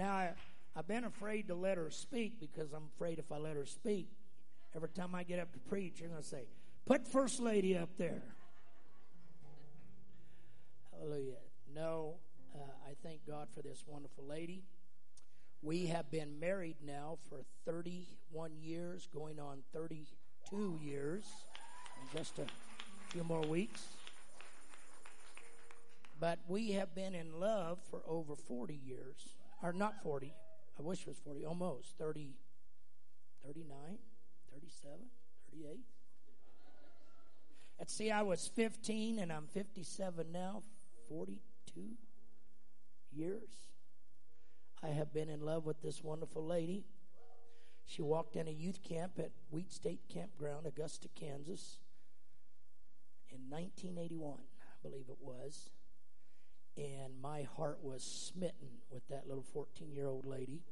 Now, I, I've been afraid to let her speak because I'm afraid if I let her speak, every time I get up to preach, you're going to say, Put First Lady up there. Hallelujah. No, uh, I thank God for this wonderful lady. We have been married now for 31 years, going on 32 years, in just a few more weeks. But we have been in love for over 40 years. Or not 40, I wish it was 40, almost 30, 39, 37, 38. Let's see, I was 15 and I'm 57 now, 42 years. I have been in love with this wonderful lady. She walked in a youth camp at Wheat State Campground, Augusta, Kansas, in 1981, I believe it was. And my heart was smitten with that little 14 year old lady,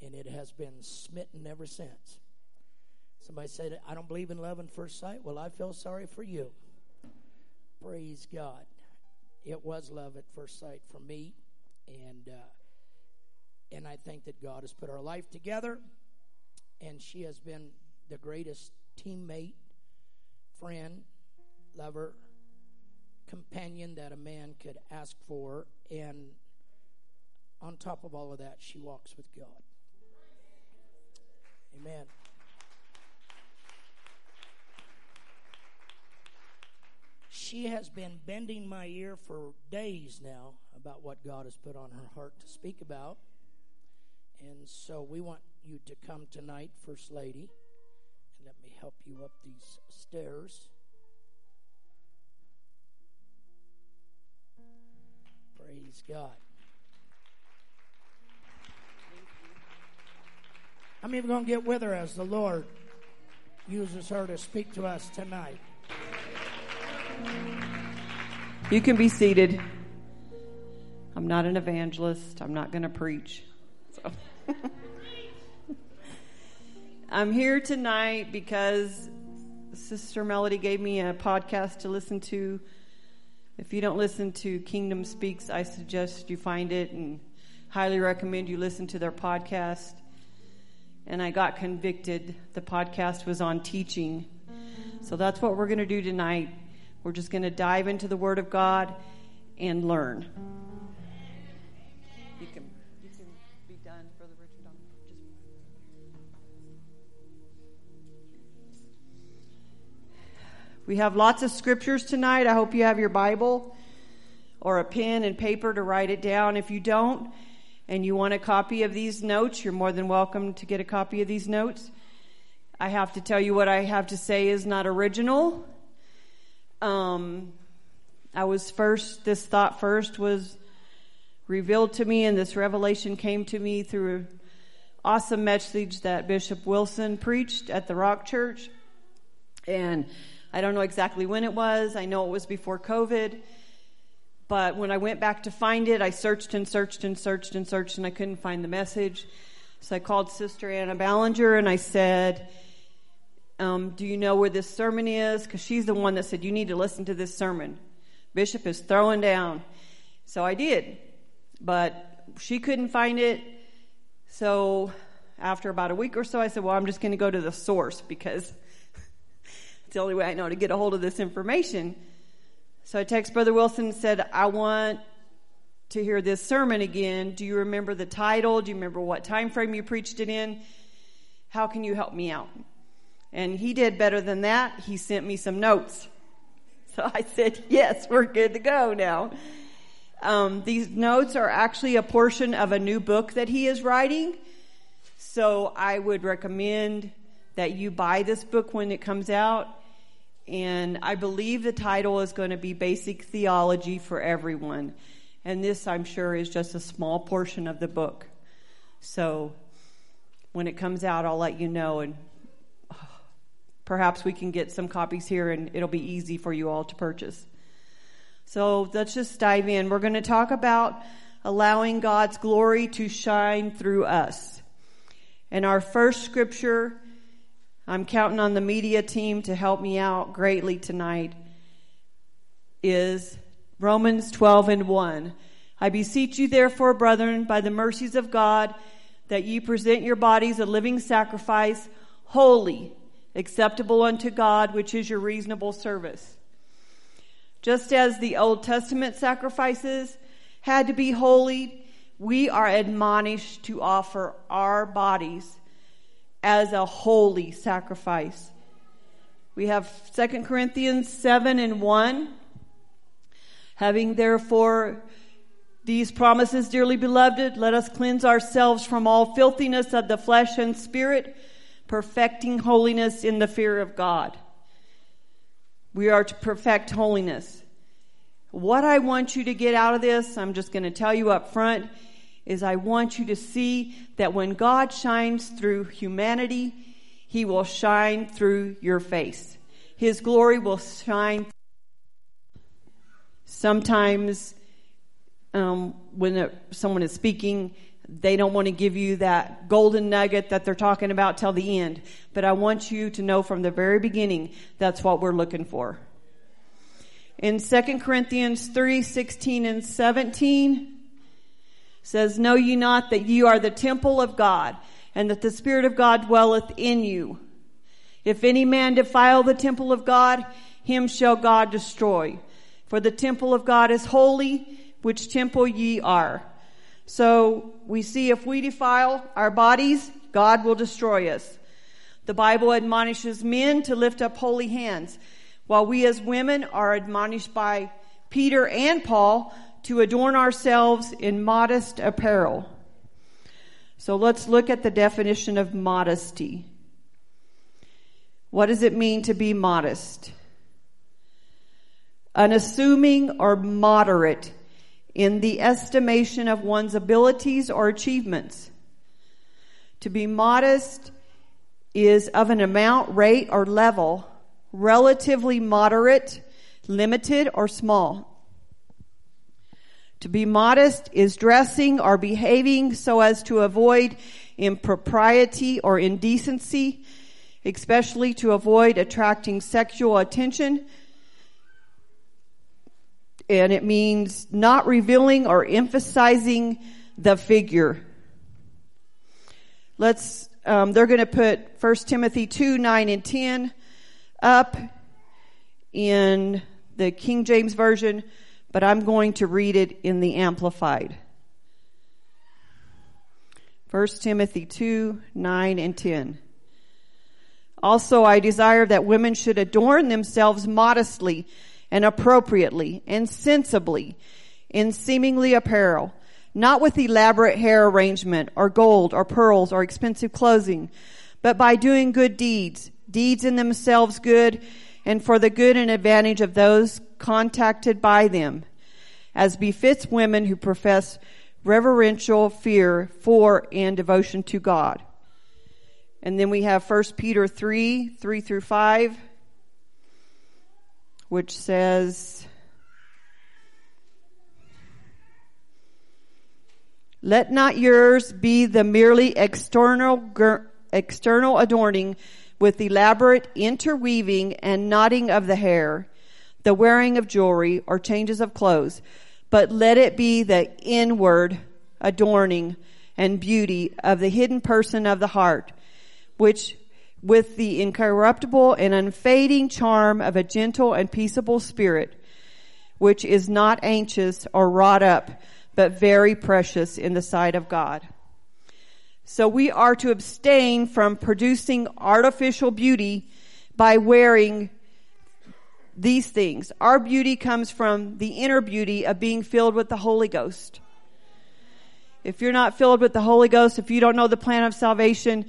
and it has been smitten ever since. Somebody said, I don't believe in love at first sight. Well, I feel sorry for you. Praise God. It was love at first sight for me, and uh, and I think that God has put our life together, and she has been the greatest teammate, friend, lover, companion that a man could ask for, and on top of all of that, she walks with God. Amen. She has been bending my ear for days now about what God has put on her heart to speak about. And so we want you to come tonight, First Lady, and let me help you up these stairs. Praise God. Many are going to get with her as the Lord uses her to speak to us tonight? You can be seated. I'm not an evangelist. I'm not going to preach. So. I'm here tonight because Sister Melody gave me a podcast to listen to. If you don't listen to Kingdom Speaks, I suggest you find it and highly recommend you listen to their podcast. And I got convicted. The podcast was on teaching. So that's what we're going to do tonight. We're just going to dive into the Word of God and learn. We have lots of scriptures tonight. I hope you have your Bible or a pen and paper to write it down. If you don't, and you want a copy of these notes, you're more than welcome to get a copy of these notes. I have to tell you what I have to say is not original. Um, I was first, this thought first was revealed to me, and this revelation came to me through an awesome message that Bishop Wilson preached at the Rock Church. And I don't know exactly when it was, I know it was before COVID. But when I went back to find it, I searched and searched and searched and searched, and I couldn't find the message. So I called Sister Anna Ballinger and I said, um, do you know where this sermon is? Because she's the one that said, you need to listen to this sermon. Bishop is throwing down. So I did. But she couldn't find it. So after about a week or so, I said, well, I'm just going to go to the source because it's the only way I know to get a hold of this information. So I texted Brother Wilson and said, I want to hear this sermon again. Do you remember the title? Do you remember what time frame you preached it in? How can you help me out? And he did better than that. He sent me some notes. So I said, yes, we're good to go now. Um, these notes are actually a portion of a new book that he is writing. So I would recommend that you buy this book when it comes out. And I believe the title is going to be Basic Theology for Everyone. And this, I'm sure, is just a small portion of the book. So when it comes out, I'll let you know and perhaps we can get some copies here and it'll be easy for you all to purchase. So let's just dive in. We're going to talk about allowing God's glory to shine through us. And our first scripture, I'm counting on the media team to help me out greatly tonight, is Romans 12 and 1. I beseech you therefore, brethren, by the mercies of God, that ye present your bodies a living sacrifice, holy, acceptable unto God, which is your reasonable service. Just as the Old Testament sacrifices had to be holy, we are admonished to offer our bodies as a holy sacrifice. We have 2 Corinthians 7 and 1. Having therefore these promises, dearly beloved, let us cleanse ourselves from all filthiness of the flesh and spirit, perfecting holiness in the fear of God. We are to perfect holiness. What I want you to get out of this, I'm just going to tell you up front, is I want you to see that when God shines through humanity, He will shine through your face. His glory will shine. Sometimes um, when someone is speaking, they don't want to give you that golden nugget that they're talking about till the end. But I want you to know from the very beginning that's what we're looking for. In 2 Corinthians 3, 16 and 17 says, Know ye not that ye are the temple of God, and that the Spirit of God dwelleth in you? If any man defile the temple of God, him shall God destroy. For the temple of God is holy, which temple ye are. So we see if we defile our bodies, God will destroy us. The Bible admonishes men to lift up holy hands, while we as women are admonished by Peter and Paul to adorn ourselves in modest apparel. So let's look at the definition of modesty. What does it mean to be modest? Unassuming or moderate in the estimation of one's abilities or achievements. To be modest is of an amount, rate, or level relatively moderate, limited, or small. To be modest is dressing or behaving so as to avoid impropriety or indecency, especially to avoid attracting sexual attention and it means not revealing or emphasizing the figure. Let's, um, they're going to put 1 Timothy 2, 9 and 10 up in the King James Version, but I'm going to read it in the Amplified. 1 Timothy 2, 9 and 10. Also, I desire that women should adorn themselves modestly and appropriately and sensibly in seemingly apparel, not with elaborate hair arrangement or gold or pearls or expensive clothing, but by doing good deeds, deeds in themselves good and for the good and advantage of those contacted by them, as befits women who profess reverential fear for and devotion to God. And then we have 1 Peter 3, 3 through 5 which says, Let not yours be the merely external, external adorning with elaborate interweaving and knotting of the hair, the wearing of jewelry or changes of clothes, but let it be the inward adorning and beauty of the hidden person of the heart, which with the incorruptible and unfading charm of a gentle and peaceable spirit, which is not anxious or wrought up, but very precious in the sight of God. So we are to abstain from producing artificial beauty by wearing these things. Our beauty comes from the inner beauty of being filled with the Holy Ghost. If you're not filled with the Holy Ghost, if you don't know the plan of salvation,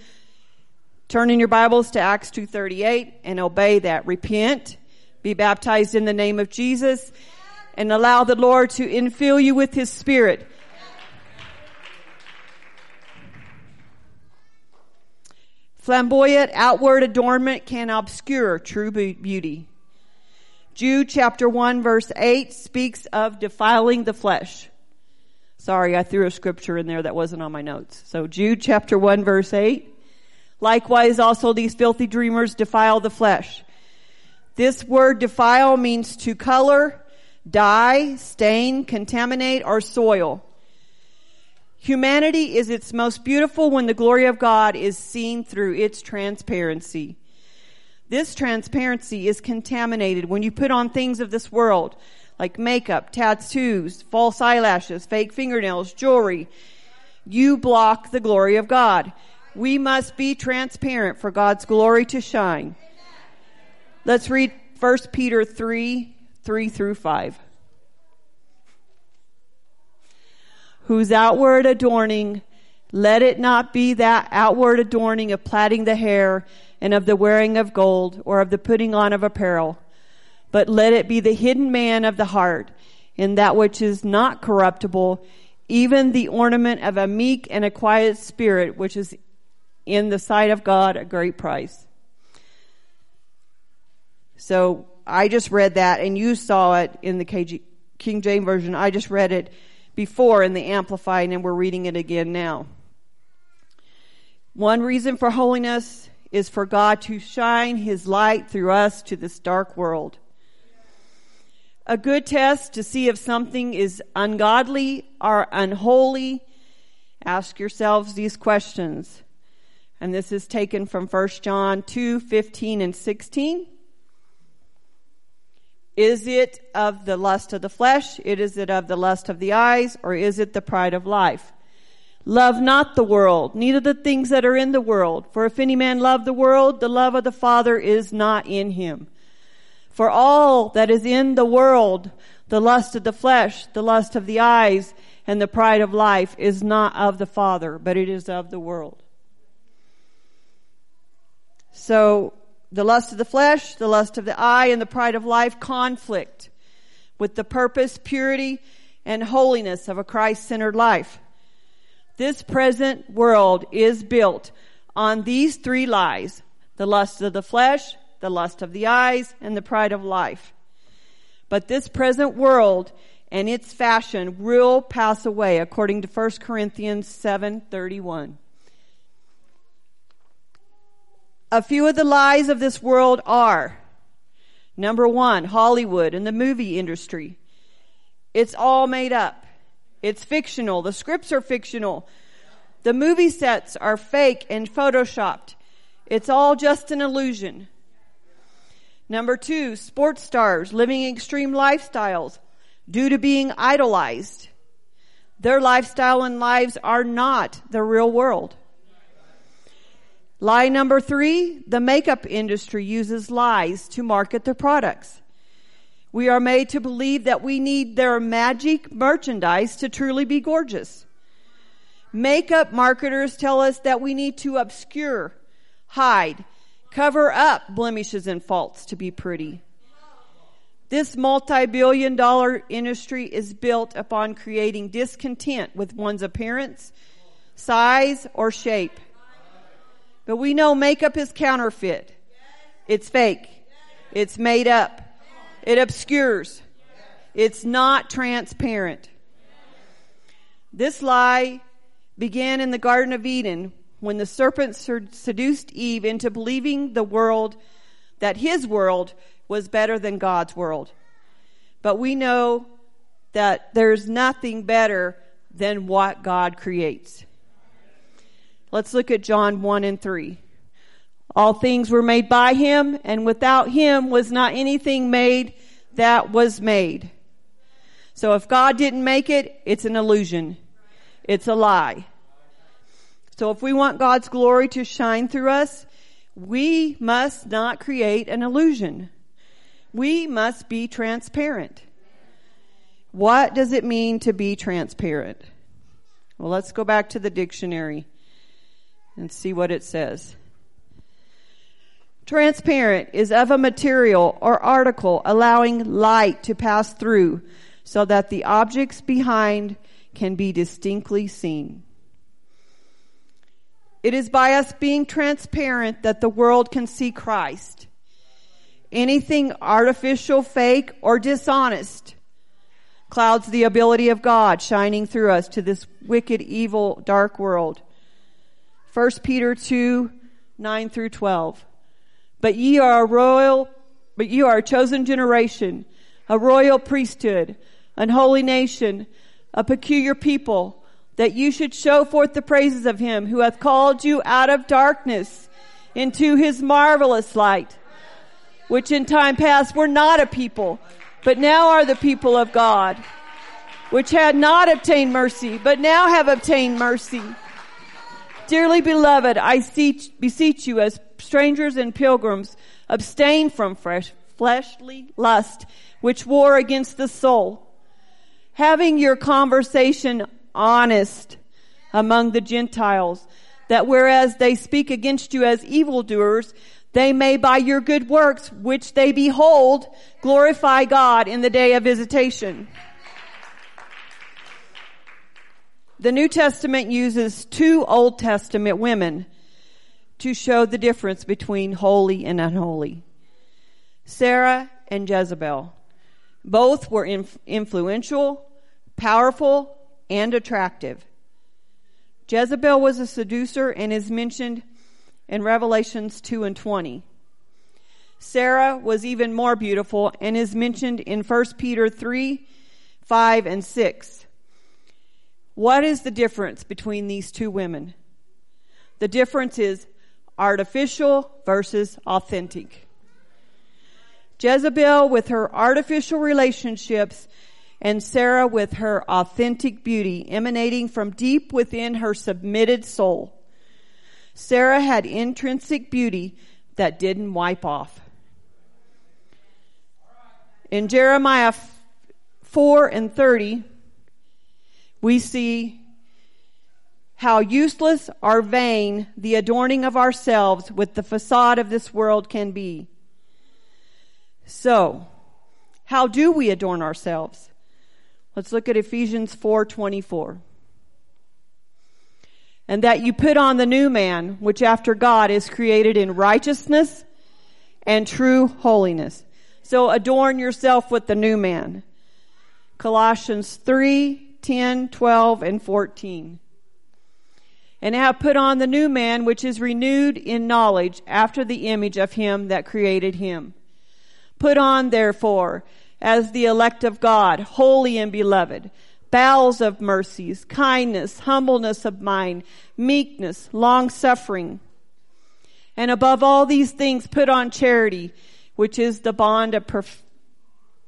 Turn in your Bibles to Acts 2.38 and obey that. Repent, be baptized in the name of Jesus, and allow the Lord to infill you with His Spirit. Flamboyant outward adornment can obscure true beauty. Jude chapter 1 verse 8 speaks of defiling the flesh. Sorry, I threw a scripture in there that wasn't on my notes. So Jude chapter 1 verse 8. Likewise also these filthy dreamers defile the flesh. This word defile means to color, dye, stain, contaminate, or soil. Humanity is its most beautiful when the glory of God is seen through its transparency. This transparency is contaminated when you put on things of this world, like makeup, tattoos, false eyelashes, fake fingernails, jewelry. You block the glory of God. We must be transparent for God's glory to shine. Let's read 1 Peter 3, 3 through 5. whose outward adorning, let it not be that outward adorning of plaiting the hair and of the wearing of gold or of the putting on of apparel, but let it be the hidden man of the heart in that which is not corruptible, even the ornament of a meek and a quiet spirit, which is in the sight of God a great price. So I just read that and you saw it in the KG, King James Version. I just read it before in the Amplified, and we're reading it again now. One reason for holiness is for God to shine His light through us to this dark world. A good test to see if something is ungodly or unholy, ask yourselves these questions. And this is taken from 1 John 2, 15 and 16. Is it of the lust of the flesh? Is it of the lust of the eyes? Or is it the pride of life? Love not the world, neither the things that are in the world. For if any man love the world, the love of the Father is not in him. For all that is in the world, the lust of the flesh, the lust of the eyes, and the pride of life is not of the Father, but it is of the world. So the lust of the flesh, the lust of the eye, and the pride of life conflict with the purpose, purity, and holiness of a Christ-centered life. This present world is built on these three lies, the lust of the flesh, the lust of the eyes, and the pride of life. But this present world and its fashion will pass away according to 1 Corinthians 7:31. A few of the lies of this world are number one, Hollywood and the movie industry. It's all made up. It's fictional. The scripts are fictional. The movie sets are fake and photoshopped. It's all just an illusion. Number two, sports stars living extreme lifestyles due to being idolized. Their lifestyle and lives are not the real world. Lie number three, the makeup industry uses lies to market their products. We are made to believe that we need their magic merchandise to truly be gorgeous. Makeup marketers tell us that we need to obscure, hide, cover up blemishes and faults to be pretty. This multi-billion dollar industry is built upon creating discontent with one's appearance, size, or shape. But we know makeup is counterfeit. It's fake. It's made up. It obscures. It's not transparent. This lie began in the Garden of Eden when the serpent seduced Eve into believing the world, that his world was better than God's world. But we know that there's nothing better than what God creates. Let's look at John 1 and 3. All things were made by him, and without him was not anything made that was made. So if God didn't make it, it's an illusion. It's a lie. So if we want God's glory to shine through us, we must not create an illusion. We must be transparent. What does it mean to be transparent? Well, let's go back to the dictionary and see what it says. Transparent is of a material or article allowing light to pass through so that the objects behind can be distinctly seen. It is by us being transparent that the world can see Christ. Anything artificial, fake, or dishonest clouds the ability of God shining through us to this wicked, evil, dark world. 1 Peter 2, 9 through 12. But ye are a royal, but you are a chosen generation, a royal priesthood, an holy nation, a peculiar people, that you should show forth the praises of him who hath called you out of darkness into his marvelous light, which in time past were not a people, but now are the people of God, which had not obtained mercy, but now have obtained mercy. Dearly beloved, I beseech you as strangers and pilgrims, abstain from fresh, fleshly lust, which war against the soul. Having your conversation honest among the Gentiles, that whereas they speak against you as evildoers, they may by your good works, which they behold, glorify God in the day of visitation. The New Testament uses two Old Testament women to show the difference between holy and unholy. Sarah and Jezebel. Both were inf- influential, powerful, and attractive. Jezebel was a seducer and is mentioned in Revelations 2 and 20. Sarah was even more beautiful and is mentioned in 1 Peter 3, 5, and 6. What is the difference between these two women? The difference is artificial versus authentic. Jezebel with her artificial relationships and Sarah with her authentic beauty emanating from deep within her submitted soul. Sarah had intrinsic beauty that didn't wipe off. In Jeremiah 4 and 30, we see how useless or vain the adorning of ourselves with the facade of this world can be. So, how do we adorn ourselves? Let's look at Ephesians 4:24. And that you put on the new man, which after God is created in righteousness and true holiness. So adorn yourself with the new man. Colossians 3 10, 12, and 14. And have put on the new man, which is renewed in knowledge after the image of him that created him. Put on, therefore, as the elect of God, holy and beloved, bowels of mercies, kindness, humbleness of mind, meekness, long suffering. And above all these things, put on charity, which is the bond of perf-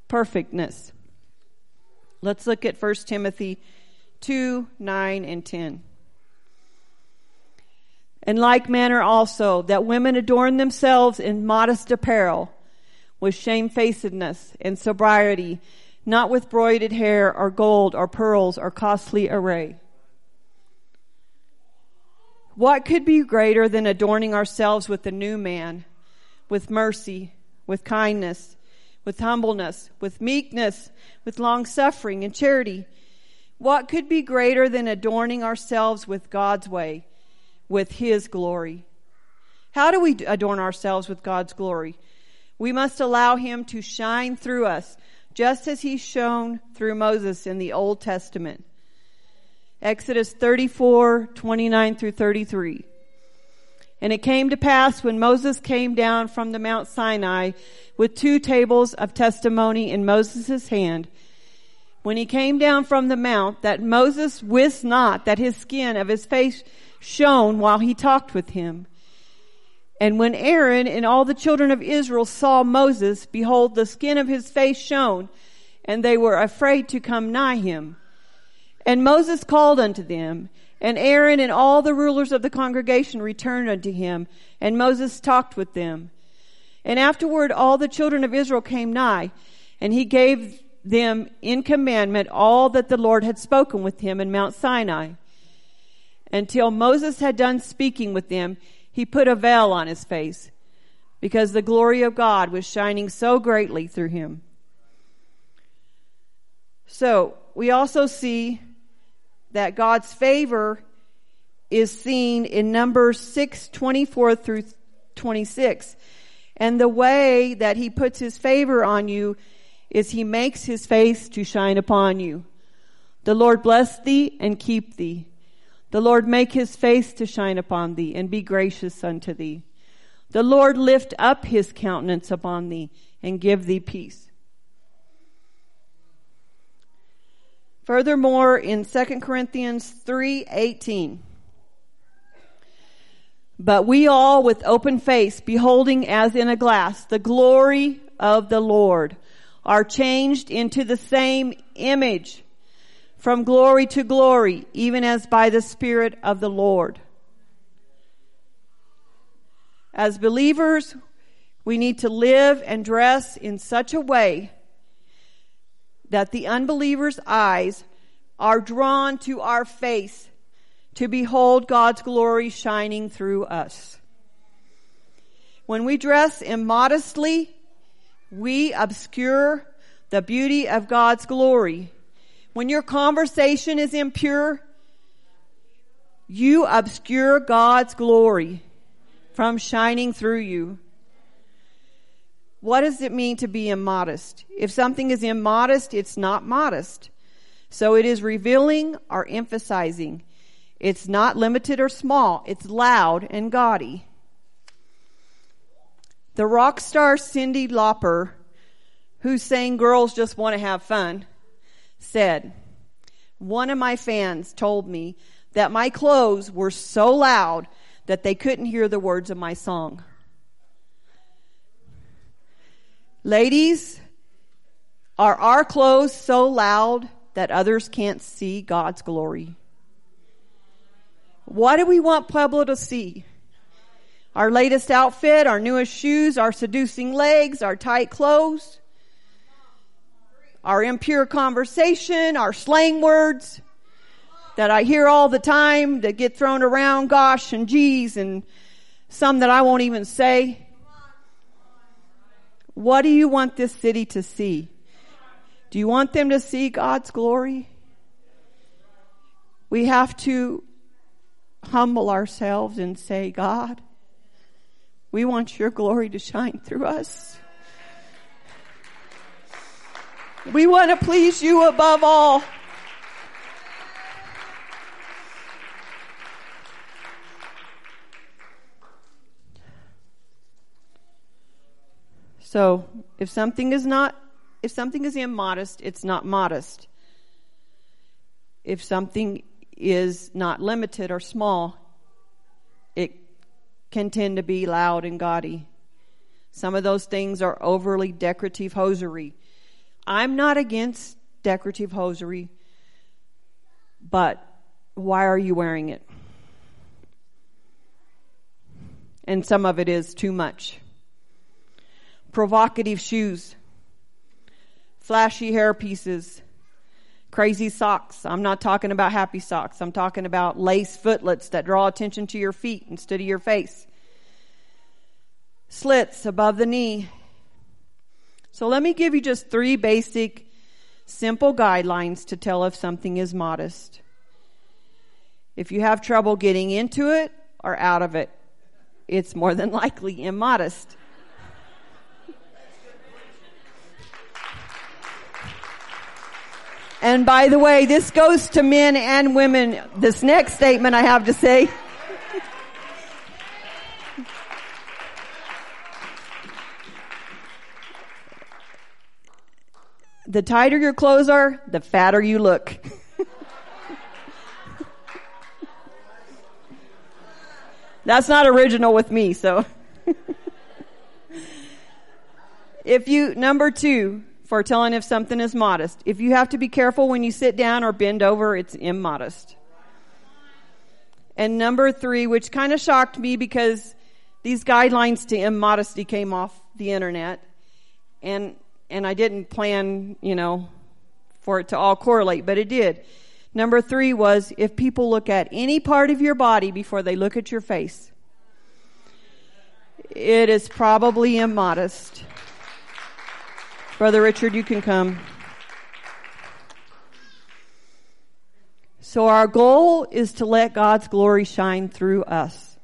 perfectness. Let's look at 1 Timothy 2 9 and 10. In like manner also, that women adorn themselves in modest apparel, with shamefacedness and sobriety, not with broided hair or gold or pearls or costly array. What could be greater than adorning ourselves with the new man, with mercy, with kindness, with humbleness, with meekness, with long suffering and charity. What could be greater than adorning ourselves with God's way, with His glory? How do we adorn ourselves with God's glory? We must allow Him to shine through us, just as He shone through Moses in the Old Testament. Exodus 34, 29 through 33. And it came to pass when Moses came down from the Mount Sinai with two tables of testimony in Moses' hand, when he came down from the mount, that Moses wist not that his skin of his face shone while he talked with him. And when Aaron and all the children of Israel saw Moses, behold, the skin of his face shone, and they were afraid to come nigh him. And Moses called unto them, and Aaron and all the rulers of the congregation returned unto him, and Moses talked with them. And afterward all the children of Israel came nigh, and he gave them in commandment all that the Lord had spoken with him in Mount Sinai. Until Moses had done speaking with them, he put a veil on his face, because the glory of God was shining so greatly through him. So, we also see that God's favor is seen in Numbers 6, 24 through 26. And the way that he puts his favor on you is he makes his face to shine upon you. The Lord bless thee and keep thee. The Lord make his face to shine upon thee and be gracious unto thee. The Lord lift up his countenance upon thee and give thee peace. Furthermore, in 2 Corinthians 3:18, but we all with open face, beholding as in a glass the glory of the Lord, are changed into the same image from glory to glory, even as by the Spirit of the Lord. As believers, we need to live and dress in such a way that the unbeliever's eyes are drawn to our face to behold God's glory shining through us. When we dress immodestly, we obscure the beauty of God's glory. When your conversation is impure, you obscure God's glory from shining through you. What does it mean to be immodest? If something is immodest, it's not modest. So it is revealing or emphasizing. It's not limited or small. It's loud and gaudy. The rock star Cyndi Lauper, who sang Girls Just Want to Have Fun, said, One of my fans told me that my clothes were so loud that they couldn't hear the words of my song. Ladies, are our clothes so loud that others can't see God's glory? What do we want Pueblo to see? Our latest outfit, our newest shoes, our seducing legs, our tight clothes, our impure conversation, our slang words that I hear all the time that get thrown around, gosh and geez, and some that I won't even say. What do you want this city to see? Do you want them to see God's glory? We have to humble ourselves and say, God, we want your glory to shine through us. We want to please you above all. So if something is not, if something is immodest, it's not modest. If something is not limited or small, it can tend to be loud and gaudy. Some of those things are overly decorative hosiery. I'm not against decorative hosiery, but why are you wearing it? And some of it is too much provocative shoes, flashy hair pieces, crazy socks. I'm not talking about happy socks. I'm talking about lace footlets that draw attention to your feet instead of your face. Slits above the knee. So let me give you just three basic, simple guidelines to tell if something is modest. If you have trouble getting into it or out of it, it's more than likely immodest. And by the way, this goes to men and women. This next statement I have to say. the tighter your clothes are, the fatter you look. That's not original with me, so. if you, number two, for telling if something is modest. If you have to be careful when you sit down or bend over, it's immodest. And number three, which kind of shocked me because these guidelines to immodesty came off the internet and, and I didn't plan, you know, for it to all correlate, but it did. Number three was if people look at any part of your body before they look at your face, it is probably immodest. Brother Richard, you can come. So our goal is to let God's glory shine through us.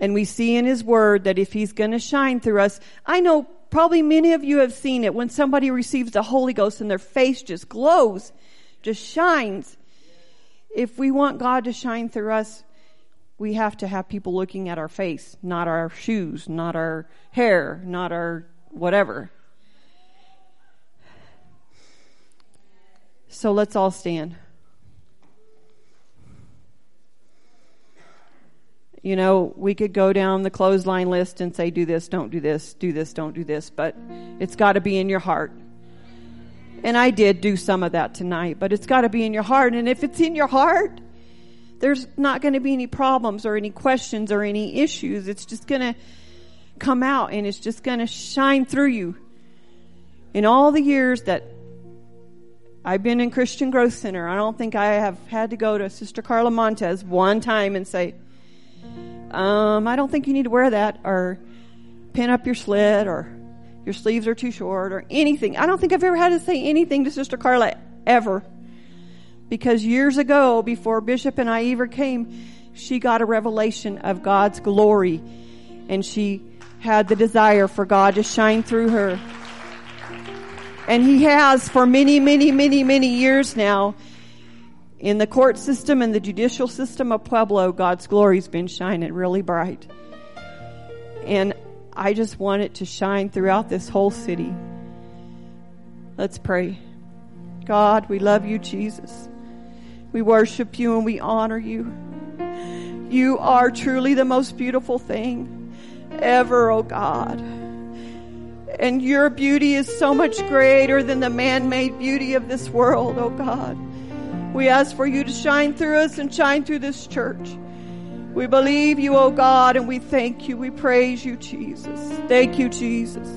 And we see in His Word that if He's going to shine through us, I know probably many of you have seen it when somebody receives the Holy Ghost and their face just glows, just shines. If we want God to shine through us, we have to have people looking at our face, not our shoes, not our hair, not our whatever. So let's all stand. You know, we could go down the clothesline list and say, do this, don't do this, do this, don't do this, but it's got to be in your heart. And I did do some of that tonight, but it's got to be in your heart. And if it's in your heart, there's not going to be any problems or any questions or any issues. It's just going to come out and it's just going to shine through you. In all the years that I've been in Christian Growth Center, I don't think I have had to go to Sister Carla Montez one time and say, um, I don't think you need to wear that, or pin up your slit, or your sleeves are too short, or anything. I don't think I've ever had to say anything to Sister Carla ever. Because years ago, before Bishop and I ever came, she got a revelation of God's glory, and she had the desire for God to shine through her. And He has for many, many, many, many years now in the court system and the judicial system of Pueblo, God's glory's been shining really bright. And I just want it to shine throughout this whole city. Let's pray. God, we love you, Jesus. We worship you and we honor you. You are truly the most beautiful thing ever, oh God. And your beauty is so much greater than the man made beauty of this world, oh God. We ask for you to shine through us and shine through this church. We believe you, oh God, and we thank you. We praise you, Jesus. Thank you, Jesus.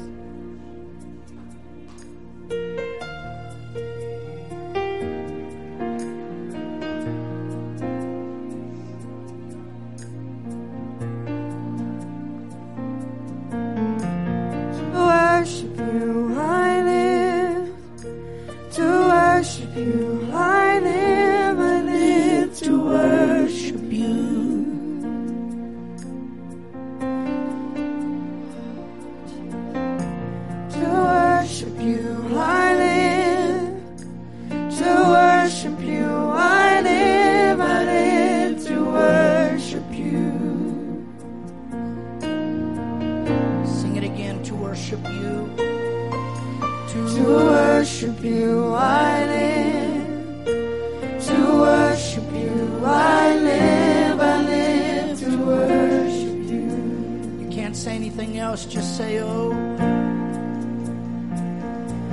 can't say anything else, just say, oh,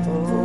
oh.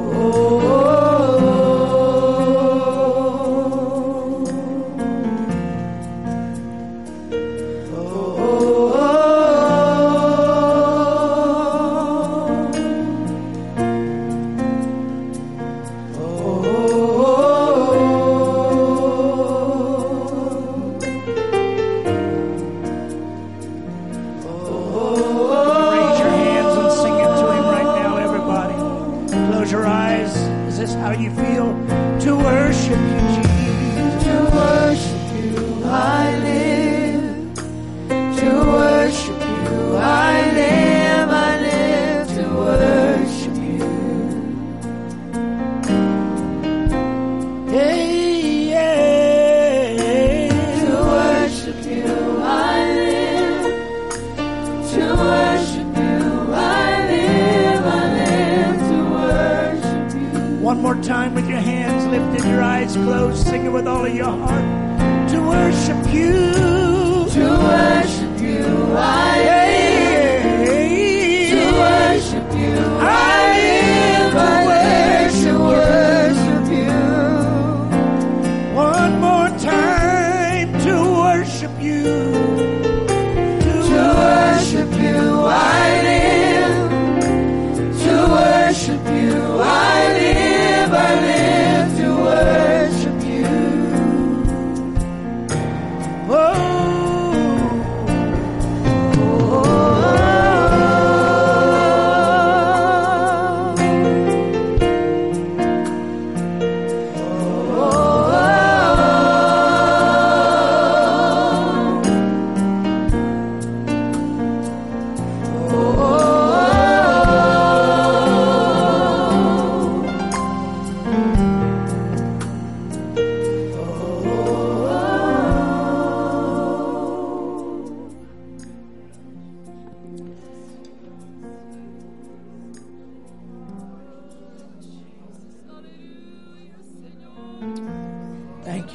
more time with your hands lifted, your eyes closed, singing with all of your heart to worship you. To worship you, I am.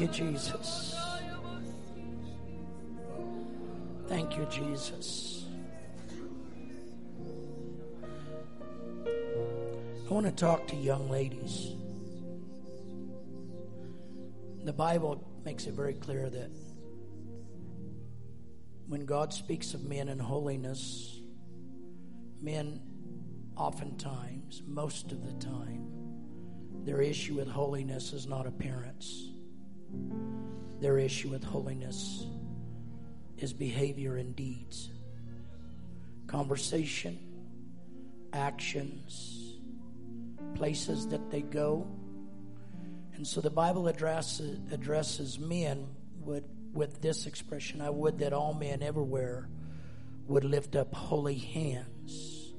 You, Jesus. Thank you, Jesus. I want to talk to young ladies. The Bible makes it very clear that when God speaks of men in holiness, men oftentimes, most of the time, their issue with holiness is not appearance. Their issue with holiness is behavior and deeds, conversation, actions, places that they go. And so the Bible addresses, addresses men with, with this expression I would that all men everywhere would lift up holy hands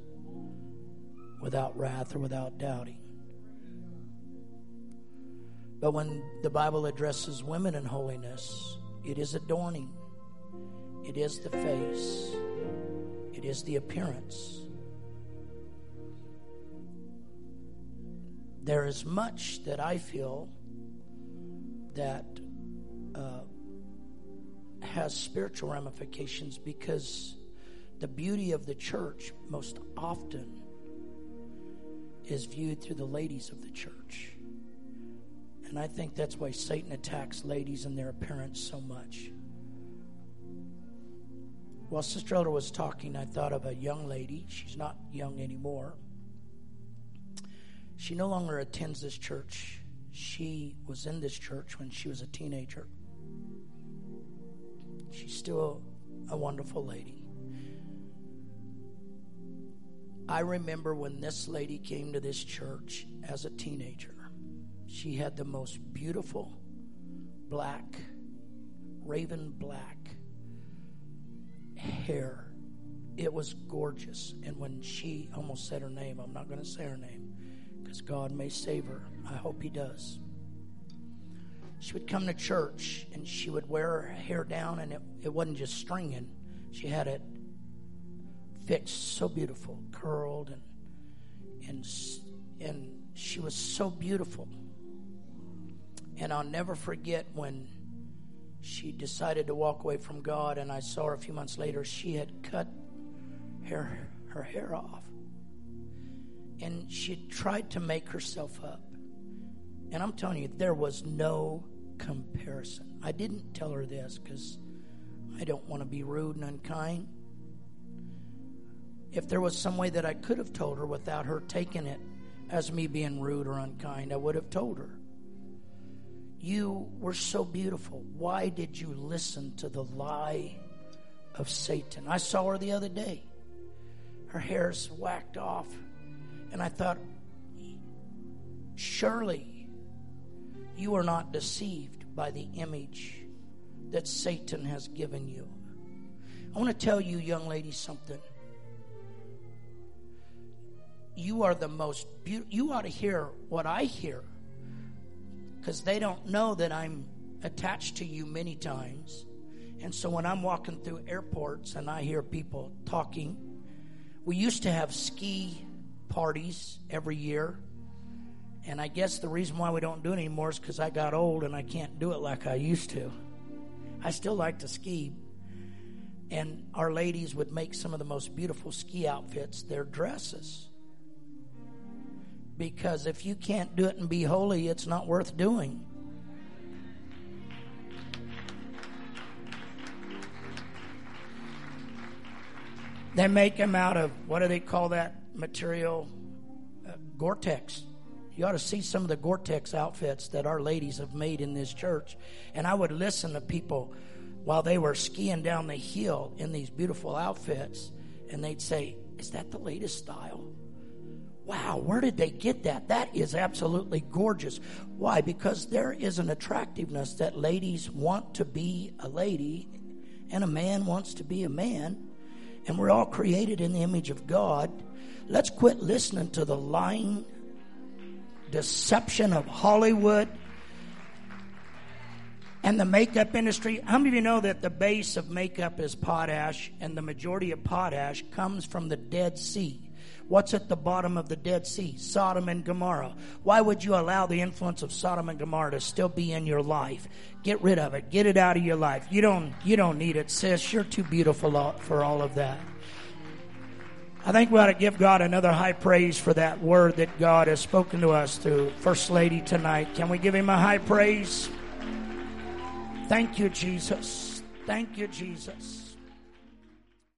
without wrath or without doubting. But when the Bible addresses women in holiness, it is adorning, it is the face, it is the appearance. There is much that I feel that uh, has spiritual ramifications because the beauty of the church most often is viewed through the ladies of the church. And I think that's why Satan attacks ladies and their appearance so much. While Sister Elder was talking, I thought of a young lady. She's not young anymore. She no longer attends this church. She was in this church when she was a teenager. She's still a wonderful lady. I remember when this lady came to this church as a teenager. She had the most beautiful black, raven black hair. It was gorgeous. And when she almost said her name, I'm not going to say her name because God may save her. I hope He does. She would come to church and she would wear her hair down, and it, it wasn't just stringing, she had it fixed so beautiful, curled, and, and, and she was so beautiful. And I'll never forget when she decided to walk away from God, and I saw her a few months later. She had cut her, her hair off. And she tried to make herself up. And I'm telling you, there was no comparison. I didn't tell her this because I don't want to be rude and unkind. If there was some way that I could have told her without her taking it as me being rude or unkind, I would have told her. You were so beautiful. Why did you listen to the lie of Satan? I saw her the other day. Her hair's whacked off. And I thought, surely you are not deceived by the image that Satan has given you. I want to tell you, young lady, something. You are the most beautiful. You ought to hear what I hear because they don't know that I'm attached to you many times. And so when I'm walking through airports and I hear people talking, we used to have ski parties every year. And I guess the reason why we don't do it anymore is because I got old and I can't do it like I used to. I still like to ski. And our ladies would make some of the most beautiful ski outfits, their dresses. Because if you can't do it and be holy, it's not worth doing. They make them out of, what do they call that material? Uh, Gore Tex. You ought to see some of the Gore Tex outfits that our ladies have made in this church. And I would listen to people while they were skiing down the hill in these beautiful outfits, and they'd say, Is that the latest style? Wow, where did they get that? That is absolutely gorgeous. Why? Because there is an attractiveness that ladies want to be a lady and a man wants to be a man. And we're all created in the image of God. Let's quit listening to the lying deception of Hollywood and the makeup industry. How many of you know that the base of makeup is potash and the majority of potash comes from the Dead Sea? What's at the bottom of the Dead Sea? Sodom and Gomorrah. Why would you allow the influence of Sodom and Gomorrah to still be in your life? Get rid of it. Get it out of your life. You don't, you don't need it, sis. You're too beautiful for all of that. I think we ought to give God another high praise for that word that God has spoken to us through First Lady tonight. Can we give him a high praise? Thank you, Jesus. Thank you, Jesus.